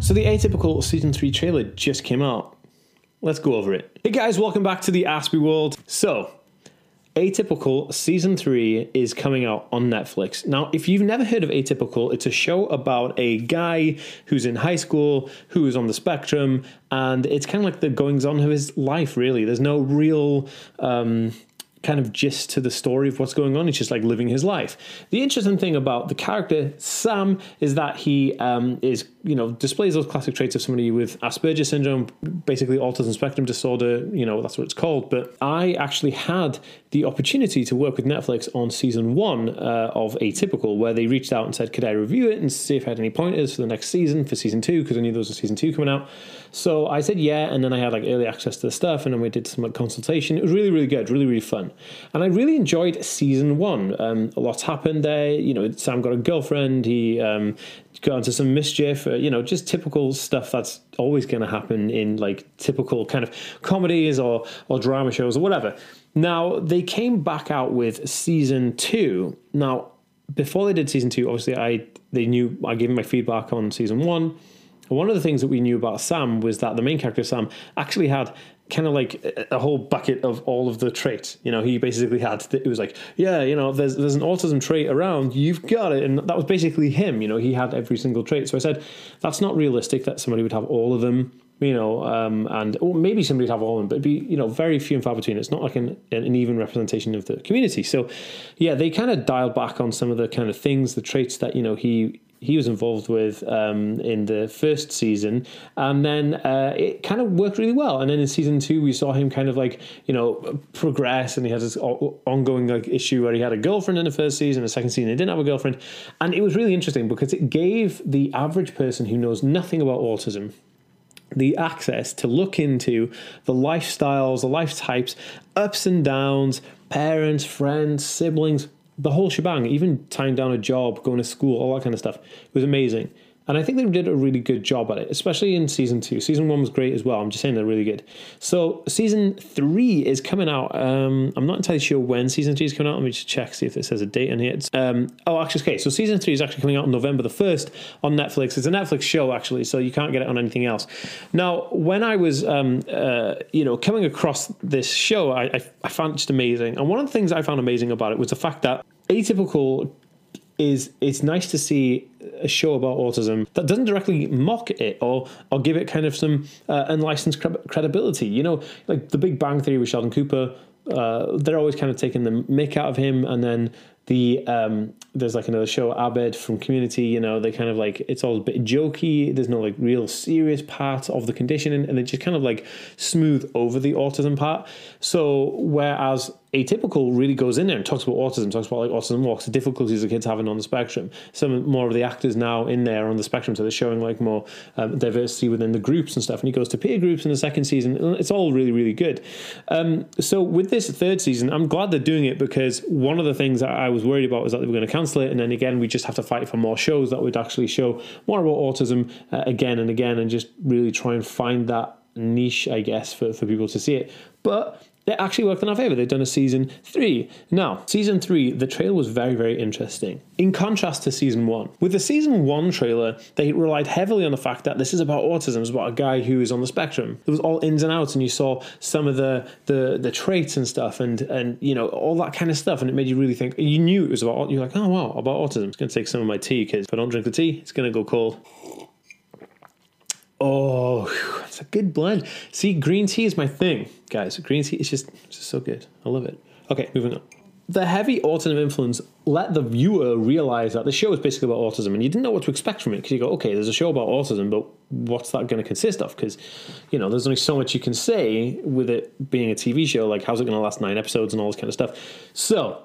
So the atypical season three trailer just came out. Let's go over it. Hey guys, welcome back to the Aspie World. So, Atypical season three is coming out on Netflix. Now, if you've never heard of Atypical, it's a show about a guy who's in high school, who is on the spectrum, and it's kind of like the goings on of his life, really. There's no real um, kind of gist to the story of what's going on. He's just like living his life. The interesting thing about the character Sam is that he um, is, you know, displays those classic traits of somebody with Asperger's syndrome, basically autism spectrum disorder. You know, that's what it's called. But I actually had the opportunity to work with Netflix on season one uh, of Atypical, where they reached out and said, "Could I review it and see if I had any pointers for the next season for season two? Because I knew there was a season two coming out." So I said yeah, and then I had like early access to the stuff, and then we did some like consultation. It was really, really good, really, really fun, and I really enjoyed season one. Um, a lot's happened there. You know, Sam got a girlfriend. He um, got into some mischief. Uh, you know, just typical stuff that's always going to happen in like typical kind of comedies or or drama shows or whatever. Now they came back out with season two. Now before they did season two, obviously I they knew I gave them my feedback on season one one of the things that we knew about Sam was that the main character, Sam, actually had kind of like a whole bucket of all of the traits. You know, he basically had it was like, yeah, you know, there's there's an autism trait around, you've got it, and that was basically him. You know, he had every single trait. So I said, that's not realistic that somebody would have all of them. You know, um, and or maybe somebody would have all of them, but it'd be you know very few and far between. It's not like an, an even representation of the community. So, yeah, they kind of dialed back on some of the kind of things, the traits that you know he he was involved with um, in the first season, and then uh, it kind of worked really well. And then in season two, we saw him kind of like you know progress, and he had this ongoing like issue where he had a girlfriend in the first season, the second season he didn't have a girlfriend, and it was really interesting because it gave the average person who knows nothing about autism the access to look into the lifestyles, the life types, ups and downs, parents, friends, siblings, the whole shebang, even tying down a job, going to school, all that kind of stuff, was amazing. And I think they did a really good job at it, especially in season two. Season one was great as well. I'm just saying they're really good. So season three is coming out. Um, I'm not entirely sure when season three is coming out. Let me just check see if it says a date on here. It's, um, oh, actually, okay. So season three is actually coming out on November the first on Netflix. It's a Netflix show actually, so you can't get it on anything else. Now, when I was, um, uh, you know, coming across this show, I, I, I found it just amazing. And one of the things I found amazing about it was the fact that Atypical is it's nice to see a show about autism that doesn't directly mock it or or give it kind of some uh, unlicensed credibility. You know, like The Big Bang Theory with Sheldon Cooper. Uh, they're always kind of taking the mick out of him, and then the um, there's like another show Abed from Community. You know, they kind of like it's all a bit jokey. There's no like real serious part of the condition, and they just kind of like smooth over the autism part. So whereas Atypical really goes in there and talks about autism, talks about like autism walks, the difficulties the kids having on the spectrum. Some more of the actors now in there on the spectrum, so they're showing like more um, diversity within the groups and stuff. And he goes to peer groups in the second season. It's all really, really good. Um, so with this third season, I'm glad they're doing it because one of the things that I was worried about was that they were going to cancel it, and then again we just have to fight for more shows that would actually show more about autism uh, again and again, and just really try and find that niche, I guess, for, for people to see it. But it actually worked in our favor. They've done a season three. Now, season three, the trailer was very, very interesting. In contrast to season one, with the season one trailer, they relied heavily on the fact that this is about autism. It's about a guy who is on the spectrum. It was all ins and outs, and you saw some of the the the traits and stuff, and and you know all that kind of stuff, and it made you really think. You knew it was about. You're like, oh wow, about autism. It's to take some of my tea because if I don't drink the tea, it's to go cold. Oh, it's a good blend. See, green tea is my thing, guys. Green tea is just, just so good. I love it. Okay, moving on. The heavy autism influence let the viewer realize that the show is basically about autism, and you didn't know what to expect from it because you go, okay, there's a show about autism, but what's that going to consist of? Because you know, there's only so much you can say with it being a TV show. Like, how's it going to last nine episodes and all this kind of stuff? So,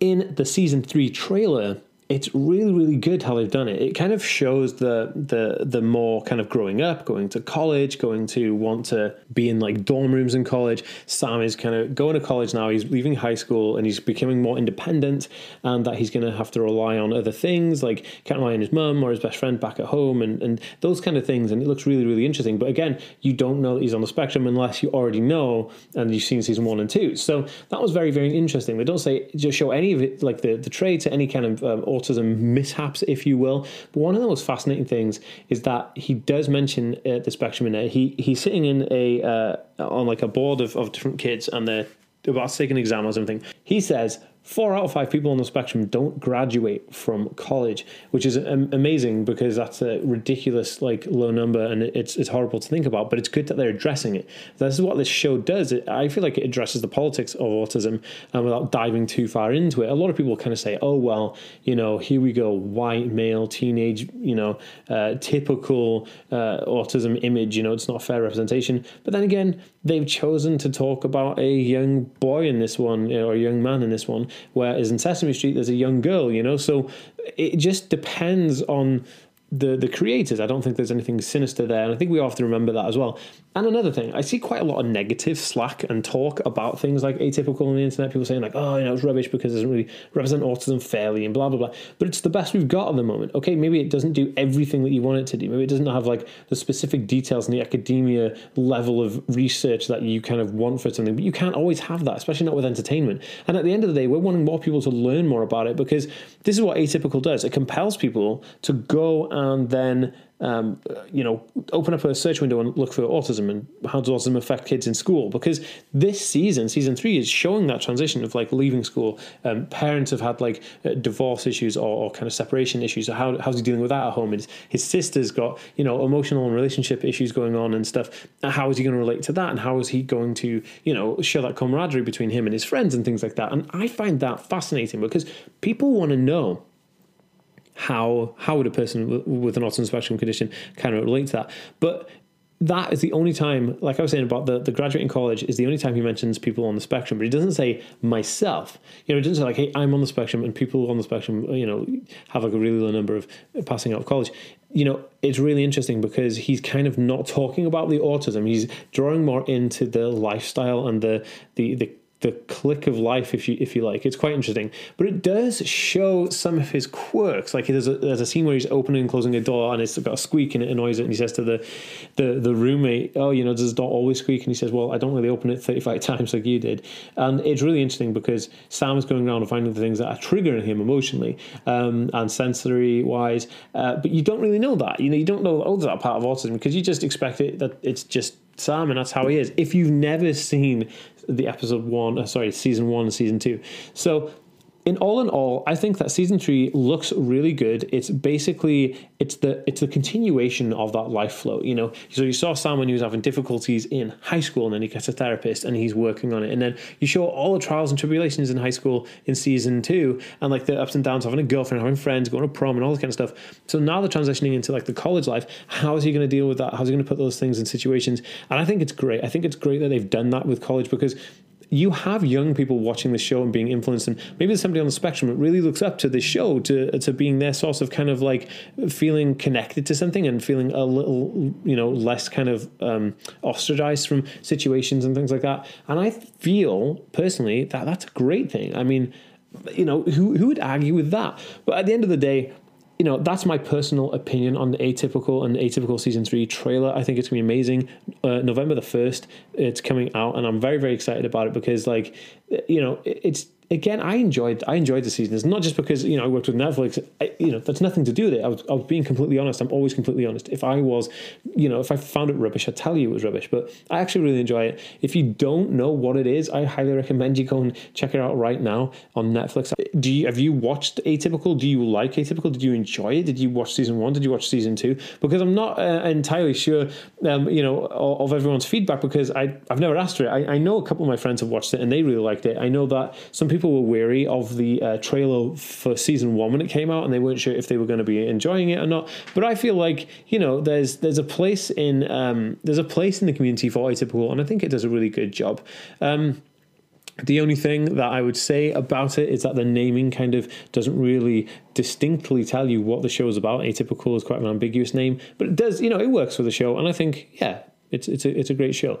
in the season three trailer, it's really really good how they've done it. It kind of shows the the the more kind of growing up going to college going to want to be in like dorm rooms in college. Sam is kind of going to college now. He's leaving high school and he's becoming more independent and that he's going to have to rely on other things like can't rely on his mum or his best friend back at home and and those kind of things. And it looks really really interesting. But again you don't know that he's on the spectrum unless you already know and you've seen season one and two. So that was very very interesting. They don't say just show any of it like the the traits to any kind of um, autism mishaps, if you will. But one of the most fascinating things is that he does mention uh, the spectrum in there. He he's sitting in a uh, on like a board of, of different kids, and they're about to take an exam or something. He says four out of five people on the spectrum don't graduate from college, which is amazing because that's a ridiculous like low number and it's it's horrible to think about. But it's good that they're addressing it. This is what this show does. It, I feel like it addresses the politics of autism and without diving too far into it. A lot of people kind of say, "Oh well, you know, here we go, white male teenage, you know, uh, typical uh, autism image. You know, it's not fair representation." But then again, they've chosen to talk about a young boy in this one or a young man in this one whereas in Sesame Street there's a young girl, you know. So it just depends on the the creators. I don't think there's anything sinister there, and I think we have to remember that as well. And another thing, I see quite a lot of negative slack and talk about things like atypical on the internet. People saying like, "Oh, you know, it's rubbish because it doesn't really represent autism fairly," and blah blah blah. But it's the best we've got at the moment. Okay, maybe it doesn't do everything that you want it to do. Maybe it doesn't have like the specific details and the academia level of research that you kind of want for something. But you can't always have that, especially not with entertainment. And at the end of the day, we're wanting more people to learn more about it because this is what atypical does. It compels people to go and then um, you know, open up a search window and look for autism and how does autism affect kids in school? Because this season, season three, is showing that transition of like leaving school. Um, parents have had like uh, divorce issues or, or, kind of separation issues. So how, how's he dealing with that at home? His, his sister's got, you know, emotional and relationship issues going on and stuff. How is he going to relate to that? And how is he going to, you know, show that camaraderie between him and his friends and things like that? And I find that fascinating because people want to know how how would a person with an autism spectrum condition kind of relate to that? But that is the only time, like I was saying about the, the graduating college, is the only time he mentions people on the spectrum, but he doesn't say myself. You know, he doesn't say like, hey, I'm on the spectrum and people on the spectrum, uh, you know, have like a really low number of uh, passing out of college. You know, it's really interesting because he's kind of not talking about the autism. He's drawing more into the lifestyle and the the the the click of life, if you if you like. It's quite interesting, but it does show some of his quirks. Like there's a, there's a scene where he's opening and closing a door, and it's got a squeak, and it annoys it. And he says to the the the roommate, "Oh, you know, does the door always squeak?" And he says, "Well, I don't really open it 35 times like you did." And it's really interesting because Sam's going around and finding the things that are triggering him emotionally um, and sensory wise, uh, but you don't really know that. You know, you don't know oh, that part of autism because you just expect it that it's just Sam, and that's how he is. If you've never seen the episode one, uh, sorry, season one and season two, so in all in all, I think that season three looks really good. It's basically it's the it's the continuation of that life flow. You know, so you saw he was having difficulties in high school, and then he gets a therapist, and he's working on it. And then you show all the trials and tribulations in high school in season two, and like the ups and downs, having a girlfriend, having friends, going to prom, and all this kind of stuff. So now they're transitioning into like the college life. How is he going to deal with that? How's he going to put those things in situations? And I think it's great. I think it's great that they've done that with college because you have young people watching the show and being influenced, and maybe there's somebody on the spectrum that really looks up to the show to to being their source of kind of like feeling connected to something and feeling a little you know less kind of um, ostracized from situations and things like that. And I feel personally that that's a great thing. I mean, you know, who who would argue with that? But at the end of the day, you know, that's my personal opinion on the Atypical and the Atypical Season 3 trailer. I think it's going to be amazing. Uh, November the 1st, it's coming out, and I'm very, very excited about it because, like, you know, it's again, I enjoyed I enjoyed the season. It's not just because you know I worked with Netflix. I, you know that's nothing to do with it. I was, I was being completely honest. I'm always completely honest. If I was, you know, if I found it rubbish, I'd tell you it was rubbish. But I actually really enjoy it. If you don't know what it is, I highly recommend you go and check it out right now on Netflix. Do you have you watched Atypical? Do you like Atypical? Did you enjoy it? Did you watch season one? Did you watch season two? Because I'm not uh, entirely sure, um, you know, of, everyone's feedback because I I've never asked for it. I, I know a couple of my friends have watched it and they really liked it. I know that some people people were weary of the uh, trailer for season one when it came out, and they weren't sure if they were going to be enjoying it or not. But I feel like you know, there's there's a place in um, there's a place in the community for atypical, and I think it does a really good job. Um, the only thing that I would say about it is that the naming kind of doesn't really distinctly tell you what the show is about. Atypical is quite an ambiguous name, but it does, you know, it works for the show, and I think, yeah, it's it's a it's a great show.